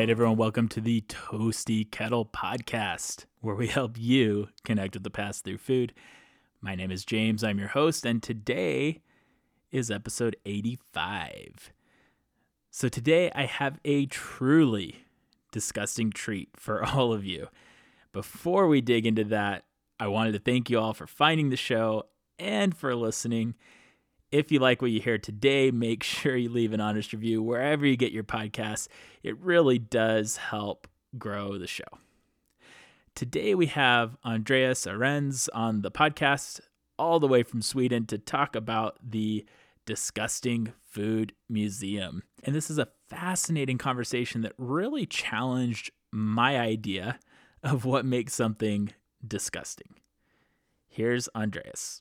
Right, everyone, welcome to the Toasty Kettle Podcast, where we help you connect with the past through food. My name is James, I'm your host, and today is episode 85. So, today I have a truly disgusting treat for all of you. Before we dig into that, I wanted to thank you all for finding the show and for listening. If you like what you hear today, make sure you leave an honest review wherever you get your podcasts. It really does help grow the show. Today we have Andreas Ahrens on the podcast, all the way from Sweden, to talk about the Disgusting Food Museum. And this is a fascinating conversation that really challenged my idea of what makes something disgusting. Here's Andreas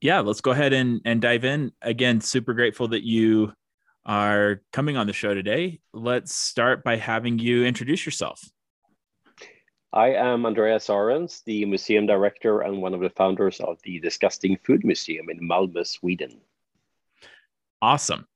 yeah, let's go ahead and, and dive in. Again, super grateful that you are coming on the show today. Let's start by having you introduce yourself. I am Andreas Ahrens, the museum director and one of the founders of the Disgusting Food Museum in Malmö, Sweden. Awesome.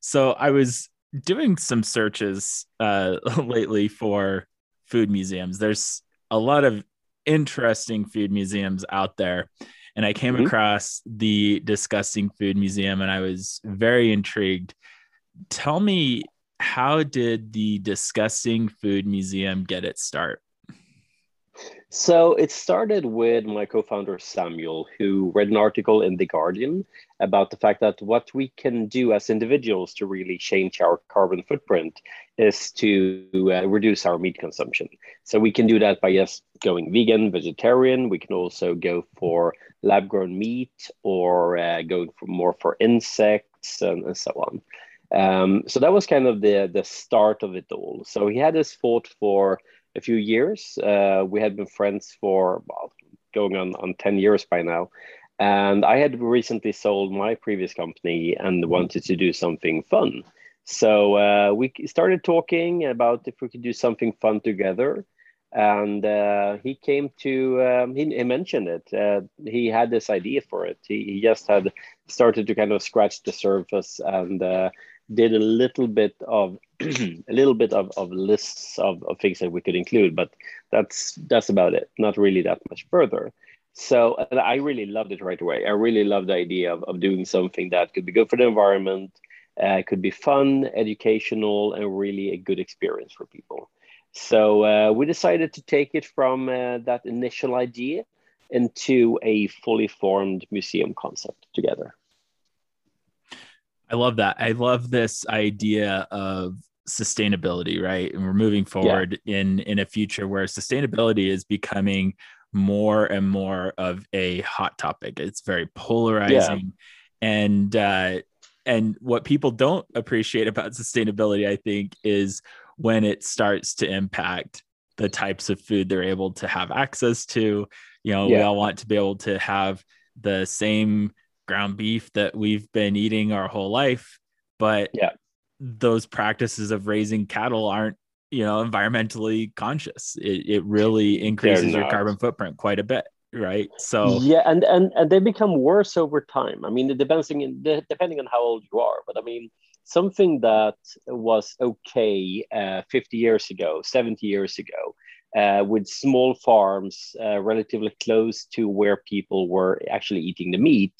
So I was doing some searches uh, lately for food museums. There's a lot of interesting food museums out there and I came mm-hmm. across the Disgusting Food Museum and I was very intrigued. Tell me, how did the Disgusting Food Museum get its start? So it started with my co-founder Samuel, who read an article in The Guardian about the fact that what we can do as individuals to really change our carbon footprint is to uh, reduce our meat consumption. So we can do that by just going vegan, vegetarian. We can also go for lab-grown meat or uh, going for more for insects and, and so on. Um, so that was kind of the the start of it all. So he had this thought for a few years. Uh, we had been friends for well, going on, on 10 years by now. And I had recently sold my previous company and wanted to do something fun. So uh, we started talking about if we could do something fun together. And uh, he came to, um, he, he, mentioned it. Uh, he had this idea for it. He, he, just had started to kind of scratch the surface and uh, did a little bit of a little bit of, of lists of, of things that we could include, but that's that's about it. Not really that much further. So I really loved it right away. I really loved the idea of, of doing something that could be good for the environment, uh, could be fun, educational, and really a good experience for people. So uh, we decided to take it from uh, that initial idea into a fully formed museum concept together. I love that. I love this idea of sustainability, right? And we're moving forward yeah. in in a future where sustainability is becoming more and more of a hot topic. It's very polarizing, yeah. and uh, and what people don't appreciate about sustainability, I think, is when it starts to impact the types of food they're able to have access to. You know, yeah. we all want to be able to have the same ground beef that we've been eating our whole life but yeah those practices of raising cattle aren't you know environmentally conscious it, it really increases your carbon footprint quite a bit right so yeah and and, and they become worse over time i mean it depends on, depending on how old you are but i mean something that was okay uh, 50 years ago 70 years ago uh, with small farms uh, relatively close to where people were actually eating the meat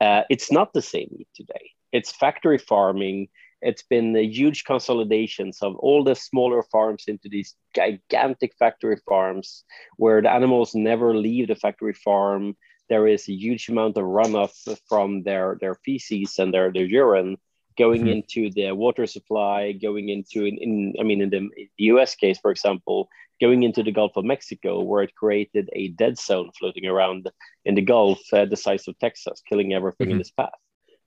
uh, it's not the same meat today. It's factory farming. It's been the huge consolidations of all the smaller farms into these gigantic factory farms where the animals never leave the factory farm. There is a huge amount of runoff from their, their feces and their, their urine going mm-hmm. into the water supply, going into, in, in I mean, in the, the US case, for example, going into the Gulf of Mexico, where it created a dead zone floating around in the Gulf, uh, the size of Texas, killing everything mm-hmm. in its path.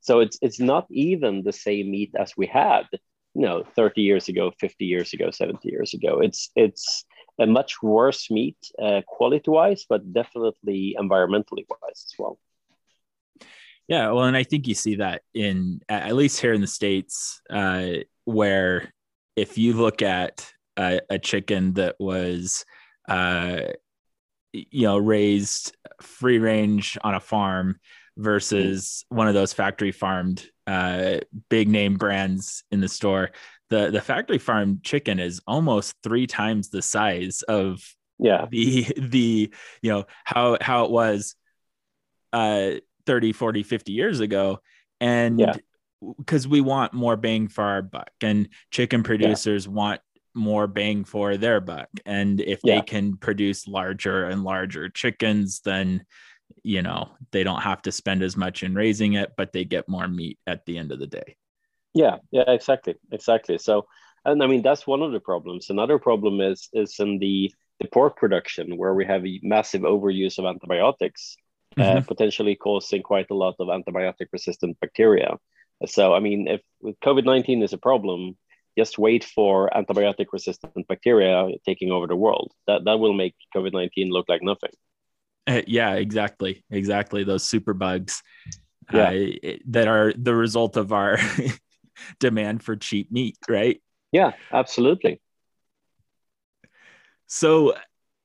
So it's it's not even the same meat as we had, you know, 30 years ago, 50 years ago, 70 years ago. It's it's a much worse meat, uh, quality-wise, but definitely environmentally wise as well. Yeah, well, and I think you see that in at least here in the states, uh, where if you look at a, a chicken that was, uh, you know, raised free range on a farm versus one of those factory farmed uh, big name brands in the store, the the factory farm chicken is almost three times the size of yeah. the the you know how how it was uh 30 40 50 years ago. And Yeah. because we want more bang for our buck and chicken producers want more bang for their buck. And if Yeah. they can produce larger and larger chickens then you know they don't have to spend as much in raising it but they get more meat at the end of the day Yeah, yeah, exactly, exactly. So, and I mean that's one of the problems. Another problem is is in the the pork production where we have a massive overuse of antibiotics, uh, potentially causing quite a lot of antibiotic resistant bacteria. So, I mean, if COVID nineteen is a problem, just wait for antibiotic resistant bacteria taking over the world. That that will make COVID nineteen look like nothing. Yeah, exactly. Exactly. Those super bugs Yeah. uh, that are the result of our demand for cheap meat, right? Yeah, absolutely. So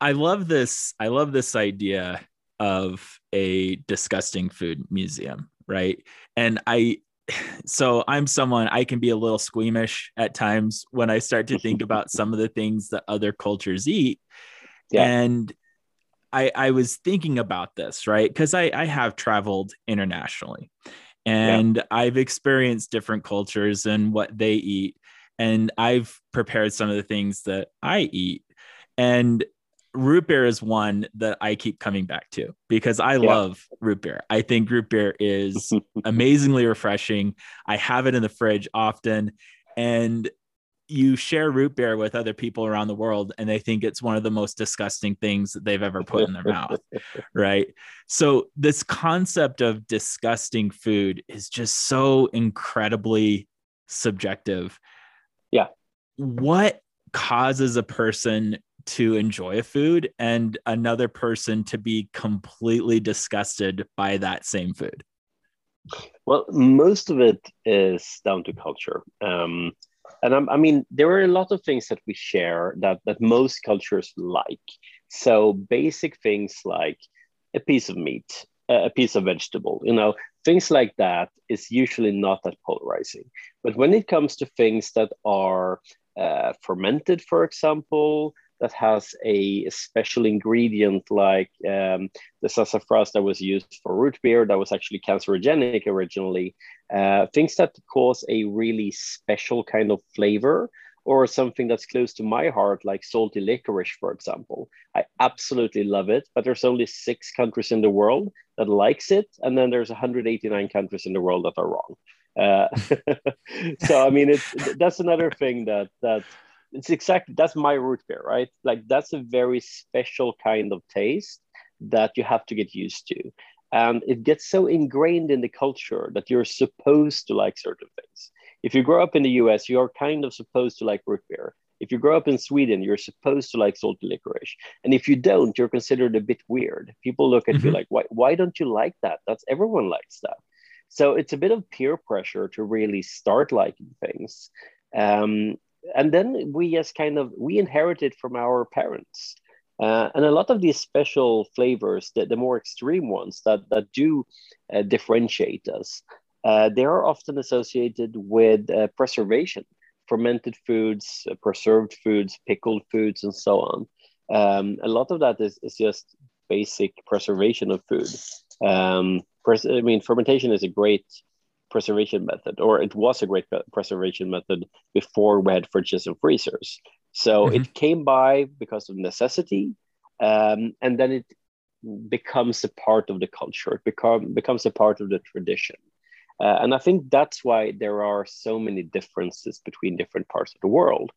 I love this. I love this idea of a disgusting food museum, right? And I, so I'm someone I can be a little squeamish at times when I start to think about some of the things that other cultures eat. Yeah. And I, I was thinking about this, right? Because I, I have traveled internationally and I've experienced different cultures and what they eat. And I've prepared some of the things that I eat. And root beer is one that I keep coming back to because I Yeah. love root beer. I think root beer is amazingly refreshing. I have it in the fridge often. And you share root beer with other people around the world, and they think it's one of the most disgusting things that they've ever put in their mouth. Right. So, this concept of disgusting food is just so incredibly subjective. Yeah. What causes a person to enjoy a food and another person to be completely disgusted by that same food? Well, most of it is down to culture. Um, and I'm, I mean, there are a lot of things that we share that, that most cultures like. So, basic things like a piece of meat, a a piece of vegetable, you know, things like that is usually not that polarizing. But when it comes to things that are uh, fermented, for example, that has a special ingredient like um, the sassafras that was used for root beer that was actually cancerogenic originally, uh, things that cause a really special kind of flavor or something that's close to my heart, like salty licorice, for example. I absolutely love it, but there's only six countries in the world that likes it, and then there's 189 countries in the world that are wrong. Uh, so I mean, it's that's another thing that that it's exactly that's my root beer, right? Like that's a very special kind of taste that you have to get used to. And it gets so ingrained in the culture that you're supposed to like certain things. If you grow up in the US, you're kind of supposed to like root beer. If you grow up in Sweden, you're supposed to like salty licorice. And if you don't, you're considered a bit weird. People look at you Mhm. like, why, why don't you like that? That's everyone likes that. So it's a bit of peer pressure to really start liking things. Um, and then we just kind of we inherit it from our parents. Uh, and a lot of these special flavors the, the more extreme ones that that do uh, differentiate us uh, they are often associated with uh, preservation fermented foods uh, preserved foods pickled foods and so on. Um, a lot of that is, is just basic preservation of food. Um, pres- i mean fermentation is a great preservation method or it was a great preservation method before we had fridges and freezers. So Mhm. it came by because of necessity, um, and then it becomes a part of the culture. It become becomes a part of the tradition, uh, and I think that's why there are so many differences between different parts of the world.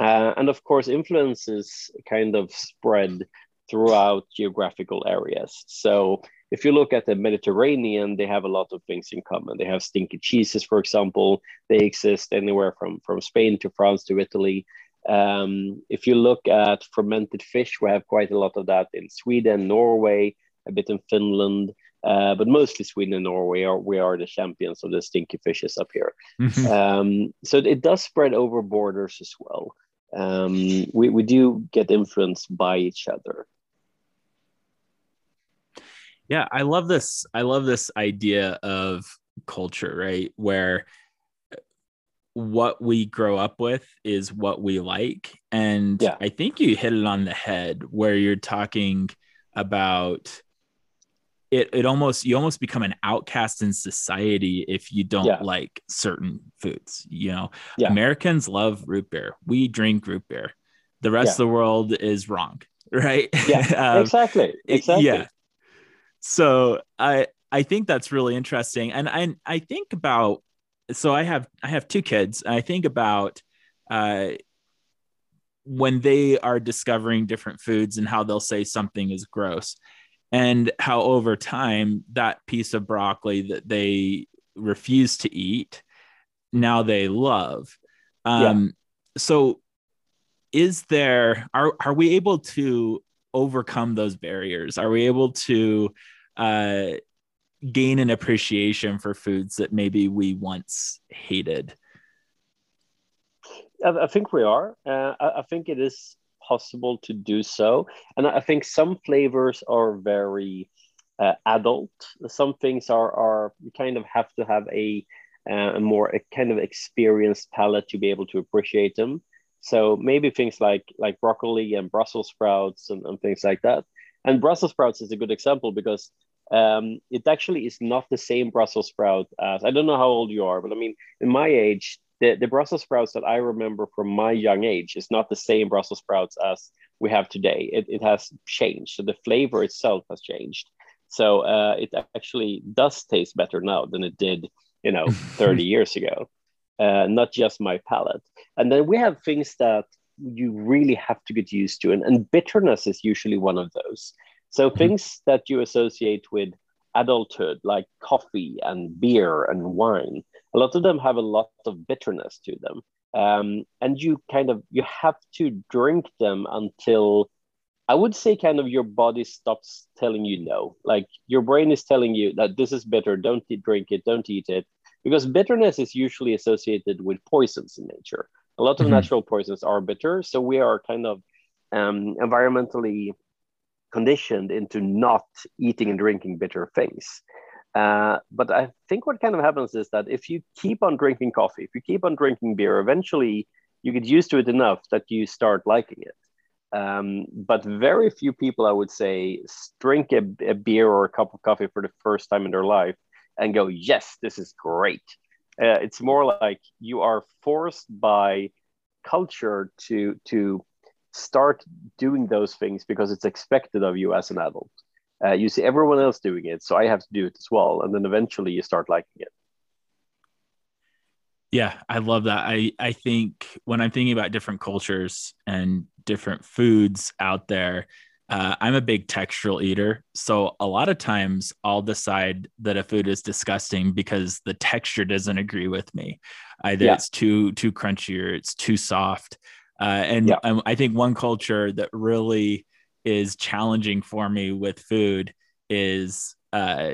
Uh, and of course, influences kind of spread throughout geographical areas. So if you look at the Mediterranean, they have a lot of things in common. They have stinky cheeses, for example. They exist anywhere from, from Spain to France to Italy. Um, if you look at fermented fish, we have quite a lot of that in Sweden, Norway, a bit in Finland, uh, but mostly Sweden and Norway are we are the champions of the stinky fishes up here. Um, so it does spread over borders as well. Um, we, we do get influenced by each other. Yeah i love this i love this idea of culture right where what we grow up with is what we like. And yeah. I think you hit it on the head where you're talking about it it almost you almost become an outcast in society if you don't yeah. like certain foods you know yeah. americans love root beer we drink root beer the rest yeah. of the world is wrong right yeah um, exactly exactly yeah so i i think that's really interesting. And i i think about so i have i have two kids. And i think about uh when they are discovering different foods and how they'll say something is gross and how over time that piece of broccoli that they refuse to eat now they love. Um yeah. so is there are are we able to overcome those barriers are we able to uh gain an appreciation for foods that maybe we once hated i, I think we are uh, I, I think it is possible to do so. And I think some flavors are very uh, adult. Some things are are you kind of have to have a, uh, a more a kind of experienced palate to be able to appreciate them. So maybe things like like broccoli and Brussels sprouts and, and things like that. And Brussels sprouts is a good example because um, it actually is not the same Brussels sprout as I don't know how old you are, but I mean, in my age, the, the Brussels sprouts that I remember from my young age is not the same Brussels sprouts as we have today. It, it has changed. So the flavor itself has changed. So uh, it actually does taste better now than it did, you know, 30 years ago. Uh, not just my palate. And then we have things that you really have to get used to. And, and bitterness is usually one of those. So mm-hmm. things that you associate with adulthood, like coffee and beer and wine, a lot of them have a lot of bitterness to them um, and you kind of you have to drink them until i would say kind of your body stops telling you no like your brain is telling you that this is bitter don't drink it don't eat it because bitterness is usually associated with poisons in nature a lot of mm-hmm. natural poisons are bitter so we are kind of um, environmentally conditioned into not eating and drinking bitter things uh, but I think what kind of happens is that if you keep on drinking coffee, if you keep on drinking beer, eventually you get used to it enough that you start liking it. Um, but very few people, I would say, drink a, a, beer or a cup of coffee for the first time in their life and go, yes, this is great. Uh, it's more like you are forced by culture to to start doing those things because it's expected of you as an adult. Uh, you see everyone else doing it so i have to do it as well and then eventually you start liking it. Yeah i love that. I i think when i'm thinking about different cultures and different foods out there uh, i'm a big textural eater so a lot of times i'll decide that a food is disgusting because the texture doesn't agree with me either yeah. it's too too crunchy or it's too soft uh, and yeah. i think one culture that really is challenging for me with food is uh,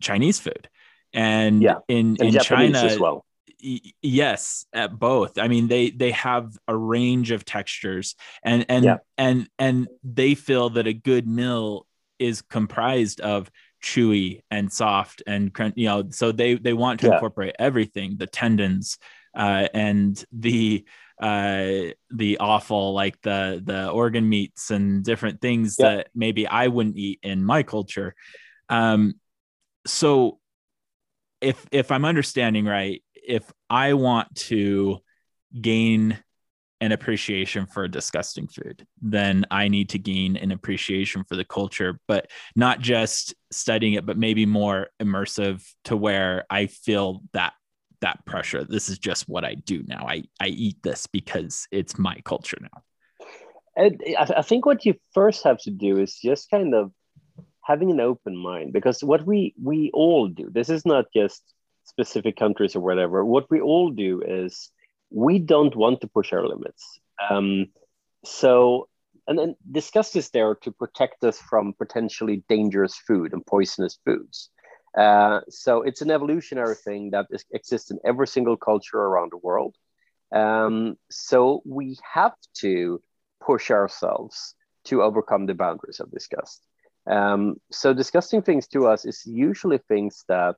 Chinese food. And yeah. in, and in Japanese China as well. Yes, at both. I mean, they they have a range of textures and and yeah. and and they feel that a good meal is comprised of chewy and soft and you know so they they want to yeah. incorporate everything the tendons uh, and the uh, the offal, like the the organ meats and different things yeah. that maybe I wouldn't eat in my culture. Um, so if if I'm understanding right, if I want to gain an appreciation for disgusting food, then I need to gain an appreciation for the culture, but not just studying it, but maybe more immersive to where I feel that that pressure. This is just what I do now. I, I eat this because it's my culture now. And I think what you first have to do is just kind of having an open mind because what we we all do this is not just specific countries or whatever what we all do is we don't want to push our limits um, so and then discuss is there to protect us from potentially dangerous food and poisonous foods uh, so it's an evolutionary thing that is, exists in every single culture around the world. Um, so we have to push ourselves to overcome the boundaries of disgust. Um, so disgusting things to us is usually things that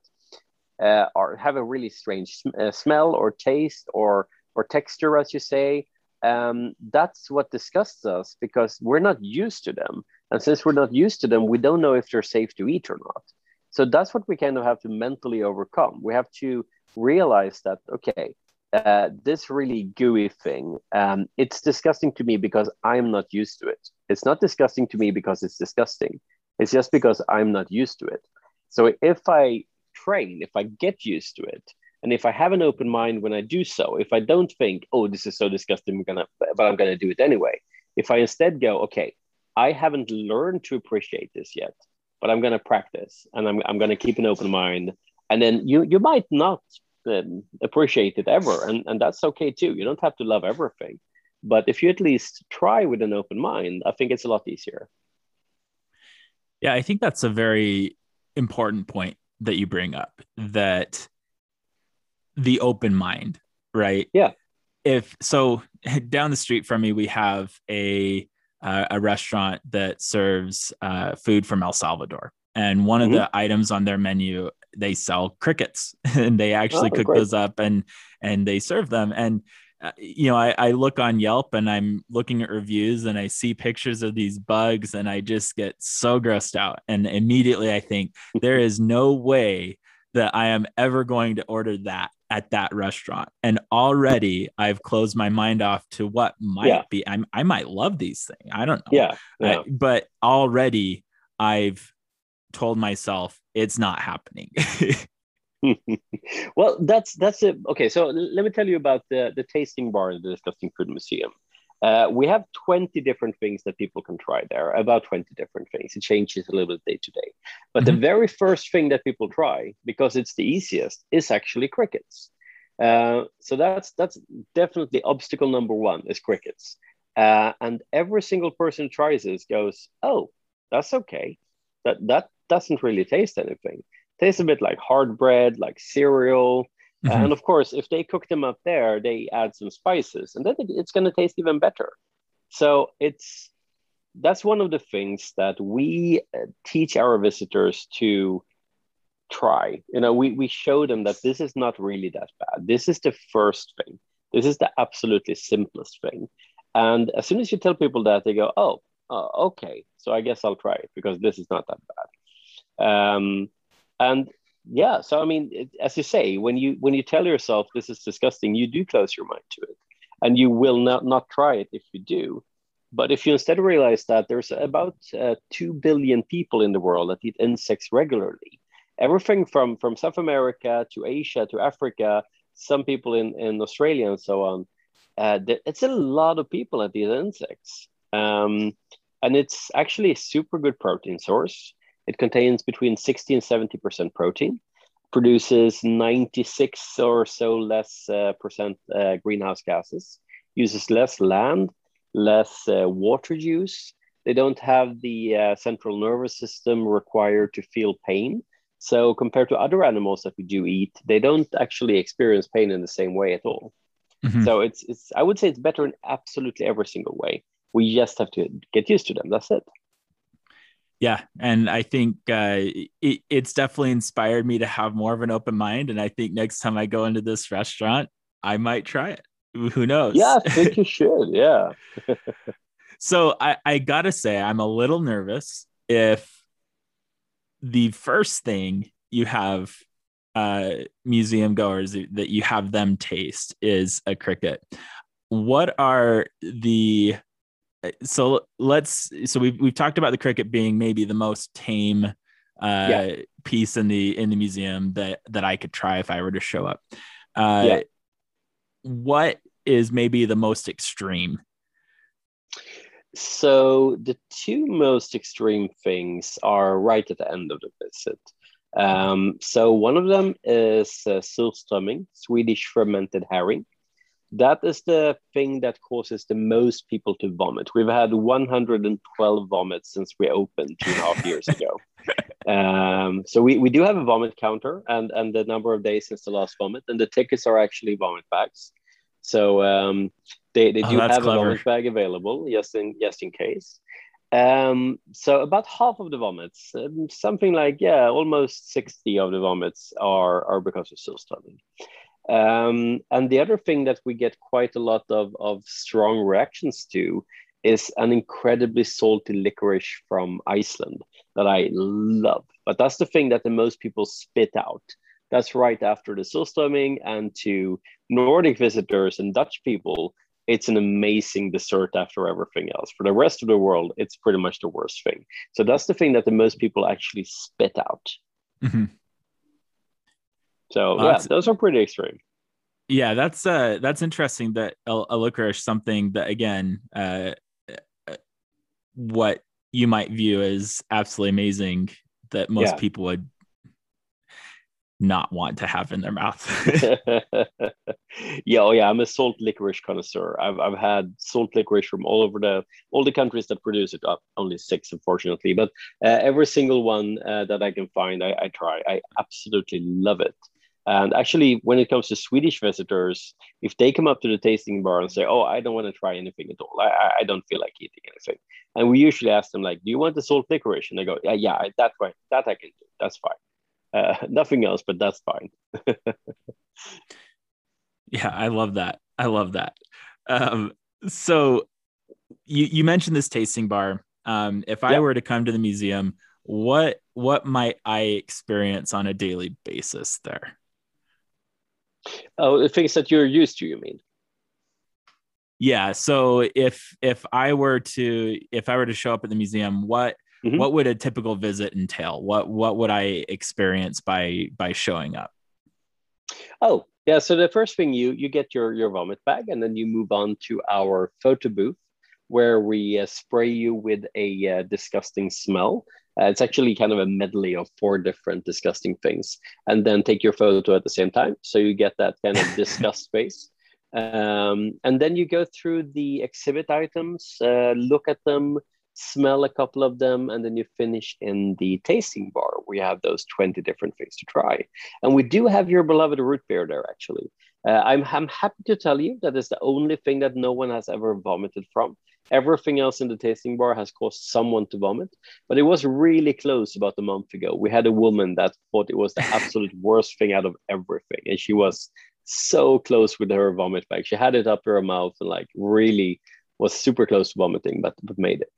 uh, or have a really strange sm- uh, smell or taste or or texture, as you say. Um, that's what disgusts us because we're not used to them, and since we're not used to them, we don't know if they're safe to eat or not. So that's what we kind of have to mentally overcome. We have to realize that okay, uh, this really gooey thing, um, it's disgusting to me because I'm not used to it. It's not disgusting to me because it's disgusting. It's just because I'm not used to it. So if I train, if I get used to it, and if I have an open mind when I do so, if I don't think, oh, this is so disgusting, gonna, but I'm gonna do it anyway. If I instead go, okay, I haven't learned to appreciate this yet, but I'm gonna practice, and I'm I'm gonna keep an open mind, and then you you might not um, appreciate it ever, and and that's okay too. You don't have to love everything, but if you at least try with an open mind, I think it's a lot easier. Yeah, I think that's a very important point that you bring up that the open mind, right? Yeah. If so, down the street from me, we have a uh, a restaurant that serves uh, food from El Salvador, and one mm-hmm. of the items on their menu they sell crickets, and they actually oh, cook great. those up and and they serve them. And Uh, you know, I, I look on Yelp and I'm looking at reviews and I see pictures of these bugs and I just get so grossed out. And immediately I think there is no way that I am ever going to order that at that restaurant. And already I've closed my mind off to what might yeah. be. I'm, I might love these things. I don't know. Yeah. yeah. but already I've told myself it's not happening. well, that's that's it. Okay, so let me tell you about the the tasting bar in the Disgusting Food Museum. Uh, we have 20 different things that people can try there, about 20 different things. It changes a little bit day to day. But mm-hmm. the very first thing that people try, because it's the easiest, is actually crickets. Uh, so that's that's definitely obstacle number one is crickets. Uh, and every single person tries this goes, oh, that's okay. That that doesn't really taste anything tastes a bit like hard bread, like cereal. Mm-hmm. And of course, if they cook them up there, they add some spices, and then it's going to taste even better. So it's that's one of the things that we uh, teach our visitors to try. You know, we we show them that this is not really that bad. This is the first thing. This is the absolutely simplest thing. And as soon as you tell people that, they go, "Oh, uh, okay, so I guess I'll try it because this is not that bad." Um, and yeah so i mean it, as you say when you when you tell yourself this is disgusting you do close your mind to it. And you will not not try it if you do. But if you instead realize that there's about uh, 2 billion people in the world that eat insects regularly everything from from south america to asia to africa some people in in australia and so on uh, it's a lot of people that eat insects. Um, and it's actually a super good protein source it contains between 60 and 70% protein, produces 96 or so less uh, percent uh, greenhouse gases, uses less land, less uh, water use. They don't have the uh, central nervous system required to feel pain. So compared to other animals that we do eat, they don't actually experience pain in the same way at all. Mm-hmm. So it's it's I would say it's better in absolutely every single way. We just have to get used to them. That's it yeah and i think uh, it, it's definitely inspired me to have more of an open mind and i think next time i go into this restaurant i might try it. Who knows? Yeah i think you should yeah. So i i gotta say i'm a little nervous if the first thing you have uh museum goers that you have them taste is a cricket. What are the so let's so we've we've talked about the cricket being maybe the most tame uh, yeah. piece in the in the museum that that I could try if I were to show up. Uh, yeah. What is maybe the most extreme? So the two most extreme things are right at the end of the visit. Um, so one of them is uh, surströmming, Swedish fermented herring that is the thing that causes the most people to vomit. We've had 112 vomits since we opened two and a half years ago. Um, so we, we do have a vomit counter and, and the number of days since the last vomit, and the tickets are actually vomit bags. So um, they, they oh, do have clever. a vomit bag available, just in just in case. Um, so about half of the vomits, um, something like yeah, almost sixty of the vomits are are because of surströmming. Um, and the other thing that we get quite a lot of of strong reactions to is an incredibly salty licorice from Iceland that I love. But that's the thing that the most people spit out. That's right after the surströmming, and to Nordic visitors and Dutch people, it's an amazing dessert after everything else. For the rest of the world, it's pretty much the worst thing. So that's the thing that the most people actually spit out. Mm-hmm. So well, yeah, those are pretty extreme. Yeah, that's uh that's interesting that a, a licorice something that again uh, uh what you might view as absolutely amazing that most yeah. people would not want to have in their mouth. yeah, oh yeah, I'm a salt licorice connoisseur. I've I've had salt licorice from all over the all the countries that produce it. Uh, only six, unfortunately, but uh, every single one uh, that I can find, I, I try. I absolutely love it. And actually, when it comes to Swedish visitors, if they come up to the tasting bar and say, "Oh, I don't want to try anything at all. I, I don't feel like eating anything," and we usually ask them like, "Do you want the salt licorice?" And they go, "Yeah, yeah, that's right. That I can do. That's fine." Uh, nothing else, but that's fine. yeah, I love that. I love that. Um, so you you mentioned this tasting bar. Um, if I were to come to the museum, what what might I experience on a daily basis there? Oh, the things that you're used to, you mean? Yeah. So if if I were to if I were to show up at the museum, what Mm-hmm. What would a typical visit entail? What what would I experience by by showing up? Oh, yeah. So the first thing you you get your your vomit bag, and then you move on to our photo booth, where we uh, spray you with a uh, disgusting smell. Uh, it's actually kind of a medley of four different disgusting things, and then take your photo at the same time, so you get that kind of disgust face. Um, and then you go through the exhibit items, uh, look at them, smell a couple of them, and then you finish in the tasting bar We have those 20 different things to try. And we do have your beloved root beer there, actually. Uh, I'm, I'm happy to tell you that is the only thing that no one has ever vomited from. Everything else in the tasting bar has caused someone to vomit, but it was really close about a month ago. We had a woman that thought it was the absolute worst thing out of everything, and she was so close with her vomit bag. She had it up to her mouth and like really was super close to vomiting, but, but made it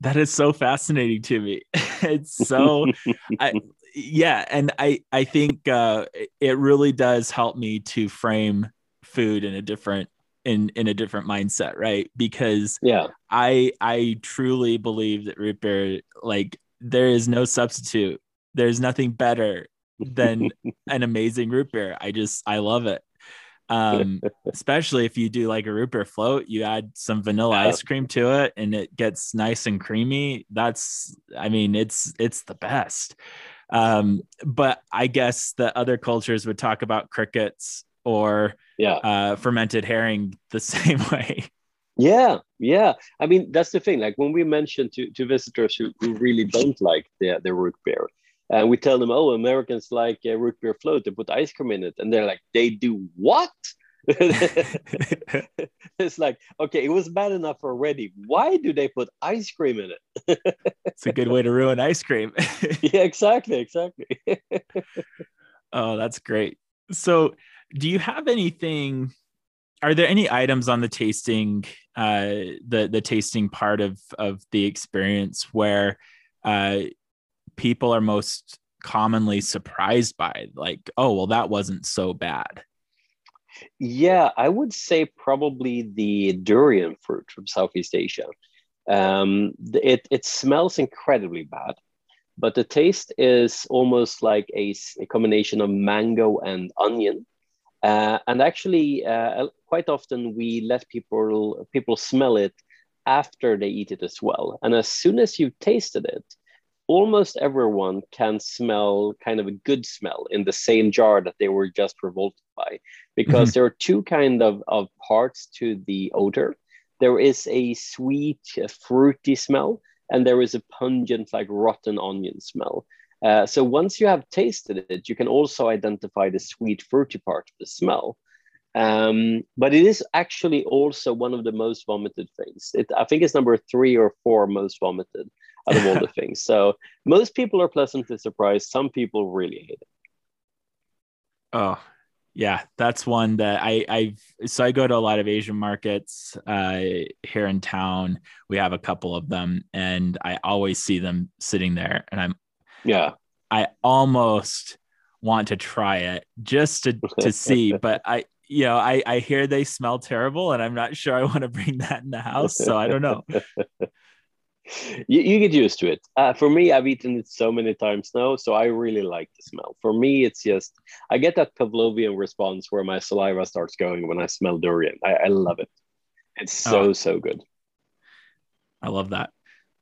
that is so fascinating to me it's so I, yeah and i i think uh it really does help me to frame food in a different in in a different mindset right? Because yeah. I i truly believe that root beer like there is no substitute. There's nothing better than an amazing root beer. I just i love it. Um especially if you do like a root beer float you add some vanilla ice cream to it and it gets nice and creamy that's i mean it's it's the best um but i guess the other cultures would talk about crickets or yeah. uh fermented herring the same way. Yeah yeah. I mean that's the thing. Like when we mention to to visitors who, who really don't like the the root beer and we tell them, oh, Americans like uh, root beer float, they put ice cream in it. And they're like, they do what? it's like, okay, it was bad enough already. Why do they put ice cream in it? it's a good way to ruin ice cream. yeah, exactly, exactly. oh, that's great. So, do you have anything? Are there any items on the tasting, uh, the the tasting part of of the experience where uh, people are most commonly surprised by like oh well that wasn't so bad yeah i would say probably the durian fruit from southeast asia. Um, it, it smells incredibly bad but the taste is almost like a, a combination of mango and onion. Uh, and actually uh, quite often we let people people smell it after they eat it as well. And as soon as you've tasted it almost everyone can smell kind of a good smell in the same jar that they were just revolted by because mm-hmm. there are two kind of, of parts to the odor there is a sweet fruity smell and there is a pungent like rotten onion smell uh, so once you have tasted it you can also identify the sweet fruity part of the smell Um, but it is actually also one of the most vomited things. It, I think it's number three or four most vomited out of all the things. So most people are pleasantly surprised. Some people really hate it. Oh, yeah, that's one that I I've so I go to a lot of Asian markets uh, here in town. We have a couple of them, and I always see them sitting there, and I'm yeah, I almost want to try it just to to see, but I you know I I hear they smell terrible, and I'm not sure I want to bring that in the house, so I don't know. you, you get used to it. Uh, for me, I've eaten it so many times now, so I really like the smell. For me, it's just I get that Pavlovian response where my saliva starts going when I smell durian. I, I love it. It's so oh. so good. I love that.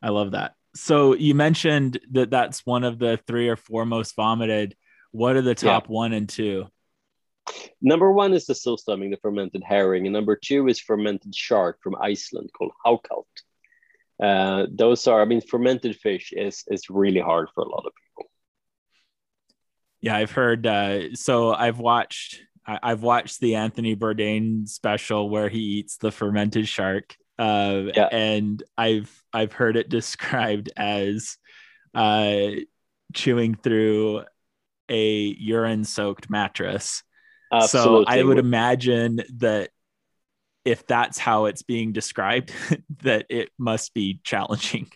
I love that. So you mentioned that that's one of the three or four most vomited. What are the top yeah. one and two? Number one is the surströmming, the fermented herring, and number two is fermented shark from Iceland called hákarl. Uh, those are, I mean, fermented fish is is really hard for a lot of people. Yeah, I've heard. Uh, so I've watched. I, have watched the Anthony Bourdain special where he eats the fermented shark, uh, yeah. and I've I've heard it described as uh, chewing through a urine-soaked mattress. Absolutely. So I would imagine that if that's how it's being described, that it must be challenging.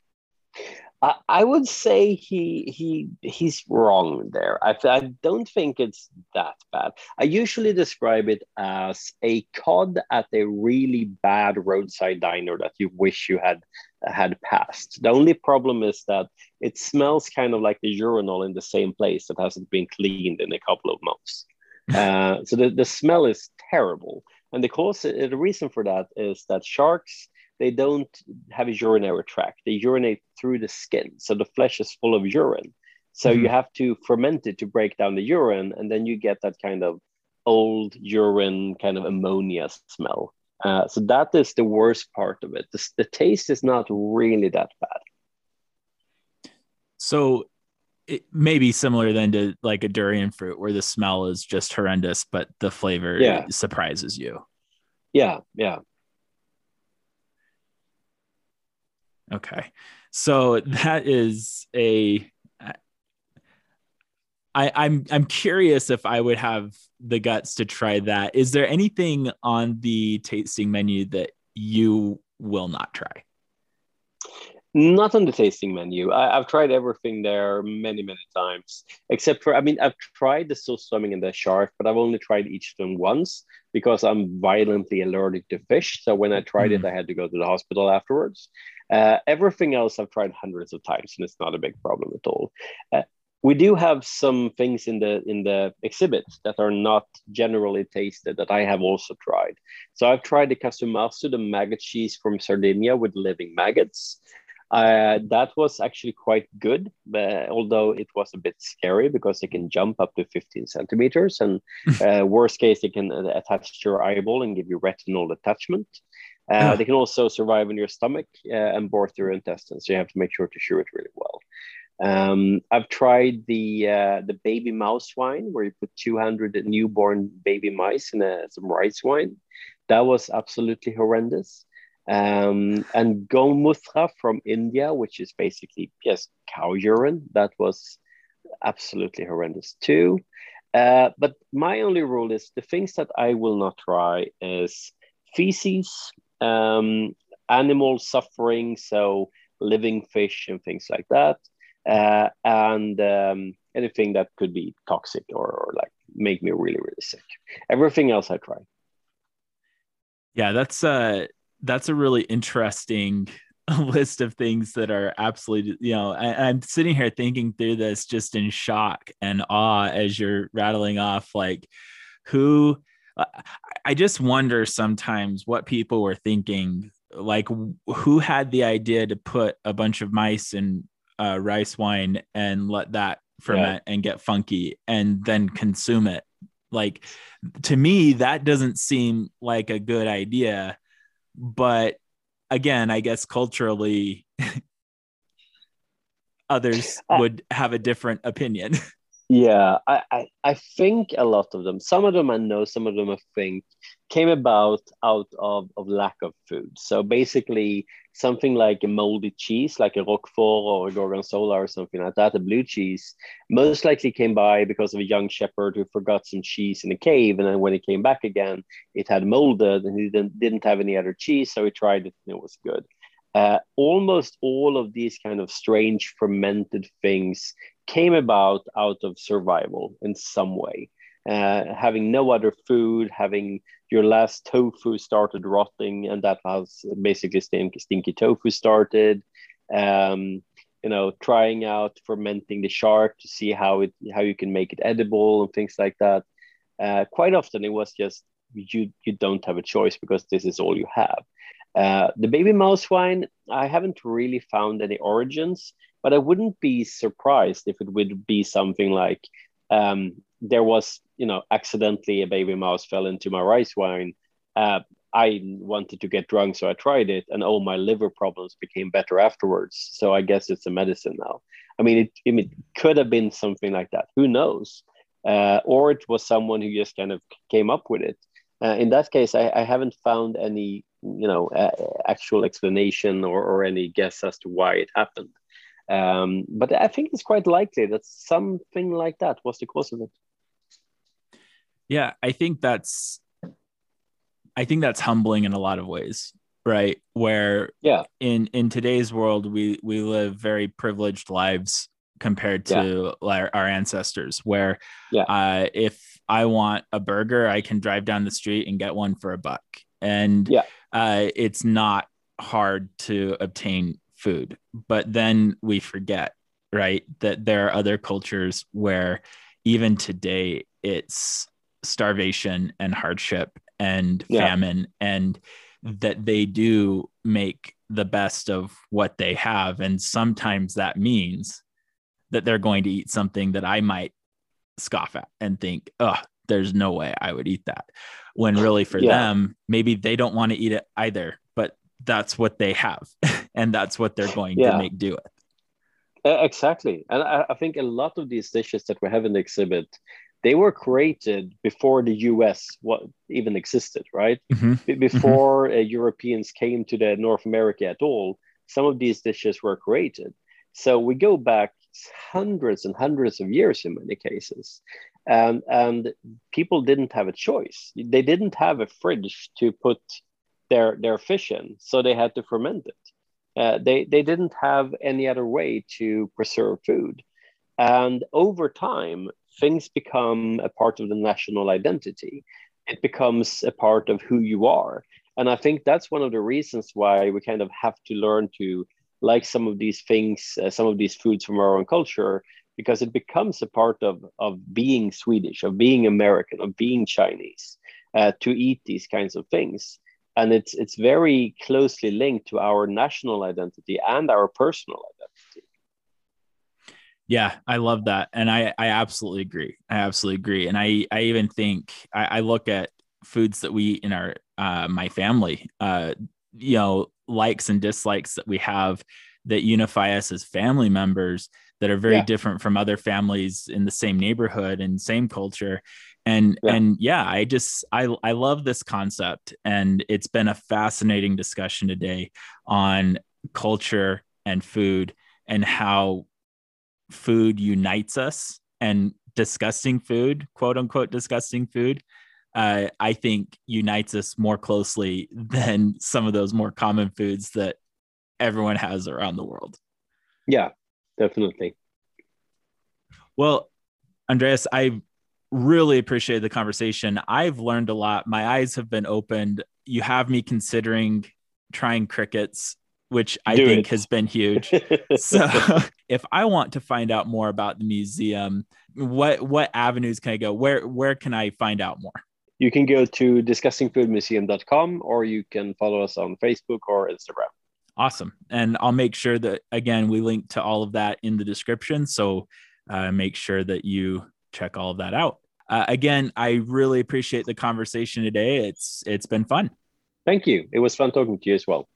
I would say he he he's wrong there. I, I don't think it's that bad. I usually describe it as a cod at a really bad roadside diner that you wish you had had passed. The only problem is that it smells kind of like the urinal in the same place that hasn't been cleaned in a couple of months. Uh, so the, the smell is terrible. And the cause, the reason for that is that sharks they don't have a urinary tract. They urinate through the skin, so the flesh is full of urine. So mm-hmm. you have to ferment it to break down the urine, and then you get that kind of old urine, kind of ammonia smell. Uh, so that is the worst part of it. The, the taste is not really that bad. So it may be similar then to like a durian fruit where the smell is just horrendous, but the flavor yeah. surprises you. Yeah, yeah. Okay. So that is a I, I'm I'm curious if I would have the guts to try that. Is there anything on the tasting menu that you will not try? Not on the tasting menu. I, have tried everything there many, many times, except for, I mean, I've tried the surströmming and the shark, but I've only tried each of them once because I'm violently allergic to fish. So when I tried mm. it, I had to go to the hospital afterwards. Uh, everything else I've tried hundreds of times, and it's not a big problem at all. Uh, we do have some things in the in the exhibit that are not generally tasted that I have also tried. So I've tried the casu marzu, the maggot cheese from Sardinia with living maggots. Uh, that was actually quite good, but, although it was a bit scary because they can jump up to 15 centimeters. And uh, worst case, they can uh, attach to your eyeball and give you retinal attachment. Uh, They can also survive in your stomach uh, and bore through your intestines. So you have to make sure to chew it really well. Um, I've tried the uh, the baby mouse wine where you put 200 newborn baby mice in a, some rice wine. That was absolutely horrendous um, and Gomutra from India, which is basically yes cow urine. That was absolutely horrendous too. Uh, but my only rule is the things that I will not try is feces, um, animal suffering, so living fish and things like that, uh, and um, anything that could be toxic or, or like make me really really sick. Everything else I try. Yeah, that's uh that's a really interesting list of things that are absolutely you know I, am sitting here thinking through this just in shock and awe as you're rattling off like who i just wonder sometimes what people were thinking like who had the idea to put a bunch of mice in uh, rice wine and let that ferment yeah. and get funky and then consume it like to me that doesn't seem like a good idea but again i guess culturally others uh, would have a different opinion Yeah, I, I, I think a lot of them, some of them I know, some of them I think came about out of, of lack of food. So basically, something like a moldy cheese, like a Roquefort or a Gorgonzola or something like that, a blue cheese, most likely came by because of a young shepherd who forgot some cheese in a cave. And then when he came back again, it had molded and he didn't, didn't have any other cheese. So he tried it and it was good. Uh, almost all of these kind of strange fermented things came about out of survival in some way. Uh, having no other food, having your last tofu started rotting, and that was basically stinky, stinky tofu started. Um, you know, trying out fermenting the shark to see how it how you can make it edible and things like that. Uh, quite often, it was just you you don't have a choice because this is all you have. Uh, the baby mouse wine, I haven't really found any origins, but I wouldn't be surprised if it would be something like um, there was, you know, accidentally a baby mouse fell into my rice wine. Uh, I wanted to get drunk, so I tried it, and oh, my liver problems became better afterwards. So I guess it's a medicine now. I mean, it, it could have been something like that. Who knows? Uh, or it was someone who just kind of came up with it. Uh, in that case, I, I, haven't found any you know uh, actual explanation or, or any guess as to why it happened um, but i think it's quite likely that something like that was the cause of it. Yeah i think that's i think that's humbling in a lot of ways right? Where yeah. in in today's world we we live very privileged lives compared to yeah. our, our, ancestors where yeah. uh, if i want a burger i can drive down the street and get one for a buck. And yeah. uh, it's not hard to obtain food. But then we forget, right, that there are other cultures where even today it's starvation and hardship and yeah. famine, and that they do make the best of what they have. And sometimes that means that they're going to eat something that I might scoff at and think, oh, there's no way I would eat that. When really for yeah. them, maybe they don't want to eat it either, but that's what they have and that's what they're going yeah. to make do with. Exactly. And I, I, think a lot of these dishes that we have in the exhibit, they were created before the US what even existed, right? Mm-hmm. B- mm-hmm. before mm-hmm. uh, Europeans came to the North America at all, some of these dishes were created. So we go back hundreds and hundreds of years in many cases and and people didn't have a choice they didn't have a fridge to put their their fish in so they had to ferment it uh, they they didn't have any other way to preserve food. And over time things become a part of the national identity. It becomes a part of who you are. And i think that's one of the reasons why we kind of have to learn to like some of these things uh, some of these foods from our own culture because it becomes a part of, of being Swedish, of being American, of being Chinese, uh, to eat these kinds of things. And it's, it's very closely linked to our national identity and our personal identity. Yeah, I love that. And I, I absolutely agree. I absolutely agree. And I, I even think I, I look at foods that we eat in our, uh, my family, uh, you know, likes and dislikes that we have that unify us as family members that are very yeah. different from other families in the same neighborhood and same culture and yeah. and yeah i just i i love this concept and it's been a fascinating discussion today on culture and food and how food unites us and disgusting food quote unquote disgusting food uh, i think unites us more closely than some of those more common foods that everyone has around the world yeah definitely. Well, Andreas, I really appreciate the conversation. I've learned a lot. My eyes have been opened. You have me considering trying crickets, which I Do think it. has been huge. so, if I want to find out more about the museum, what what avenues can I go? Where where can I find out more? You can go to disgustingfoodmuseum.com or you can follow us on Facebook or Instagram. Awesome. And I'll make sure that, again, we link to all of that in the description. So uh, make sure that you check all of that out. Uh, again, I really appreciate the conversation today. It's it's been fun. Thank you. It was fun talking to you as well.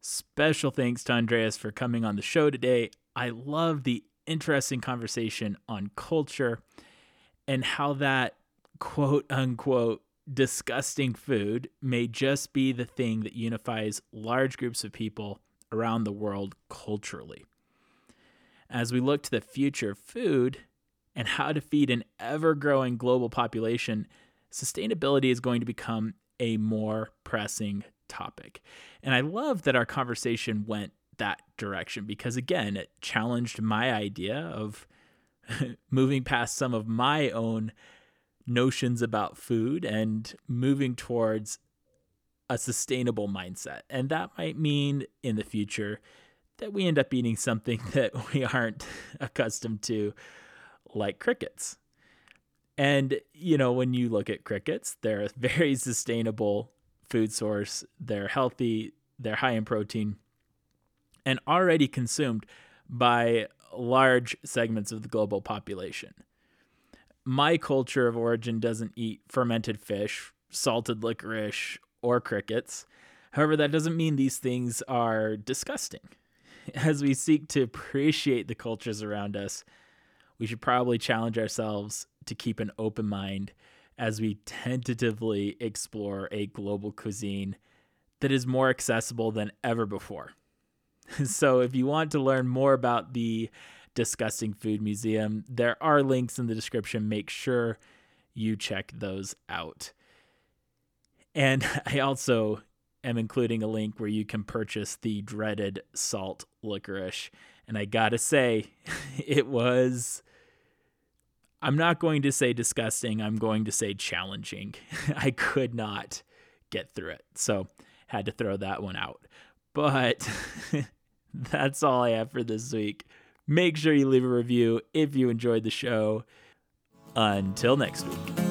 Special thanks to Andreas for coming on the show today. I love the interesting conversation on culture and how that quote unquote disgusting food may just be the thing that unifies large groups of people around the world culturally. As we look to the future of food and how to feed an ever growing global population, sustainability is going to become a more pressing topic. And I love that our conversation went that direction because, again, it challenged my idea of moving past some of my own notions about food and moving towards a sustainable mindset. And that might mean in the future that we end up eating something that we aren't accustomed to, like crickets. And, you know, when you look at crickets, they're a very sustainable food source. They're healthy, they're high in protein, and already consumed by large segments of the global population. My culture of origin doesn't eat fermented fish, salted licorice, or crickets. However, that doesn't mean these things are disgusting. As we seek to appreciate the cultures around us, we should probably challenge ourselves to keep an open mind as we tentatively explore a global cuisine that is more accessible than ever before. so, if you want to learn more about the Disgusting Food Museum, there are links in the description. Make sure you check those out. And I also am including a link where you can purchase the dreaded salt licorice. And I gotta say, it was. I'm not going to say disgusting. I'm going to say challenging. I could not get through it. So, had to throw that one out. But that's all I have for this week. Make sure you leave a review if you enjoyed the show. Until next week.